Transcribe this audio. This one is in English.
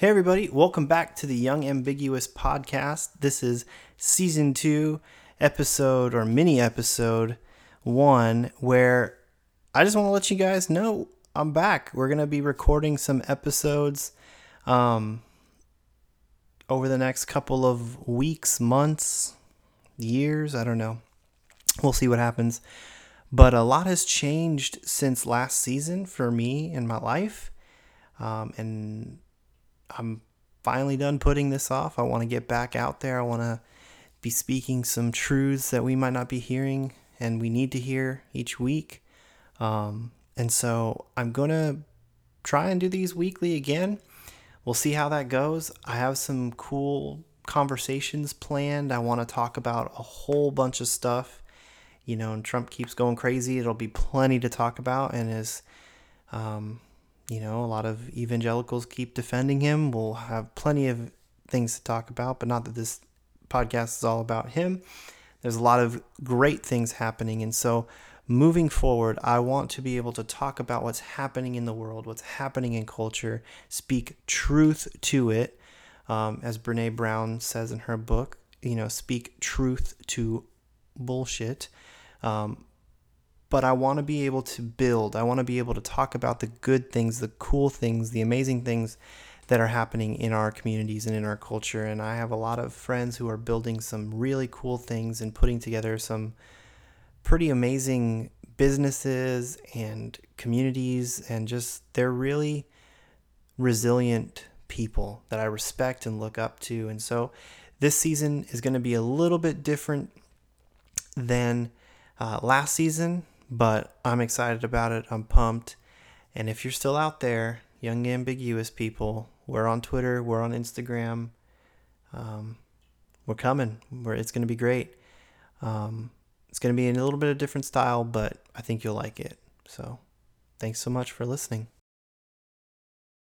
Hey, everybody, welcome back to the Young Ambiguous podcast. This is season two, episode or mini episode one, where I just want to let you guys know I'm back. We're going to be recording some episodes um, over the next couple of weeks, months, years. I don't know. We'll see what happens. But a lot has changed since last season for me in my life. Um, and I'm finally done putting this off. I want to get back out there. I want to be speaking some truths that we might not be hearing and we need to hear each week. Um, and so I'm going to try and do these weekly again. We'll see how that goes. I have some cool conversations planned. I want to talk about a whole bunch of stuff. You know, and Trump keeps going crazy. It'll be plenty to talk about. And as, um, you know, a lot of evangelicals keep defending him. We'll have plenty of things to talk about, but not that this podcast is all about him. There's a lot of great things happening. And so, moving forward, I want to be able to talk about what's happening in the world, what's happening in culture, speak truth to it. Um, as Brene Brown says in her book, you know, speak truth to bullshit. Um, but I want to be able to build. I want to be able to talk about the good things, the cool things, the amazing things that are happening in our communities and in our culture. And I have a lot of friends who are building some really cool things and putting together some pretty amazing businesses and communities. And just they're really resilient people that I respect and look up to. And so this season is going to be a little bit different than uh, last season but I'm excited about it. I'm pumped. And if you're still out there, young ambiguous people, we're on Twitter, we're on Instagram. Um, we're coming. We're, it's going to be great. Um, it's going to be in a little bit of different style, but I think you'll like it. So, thanks so much for listening.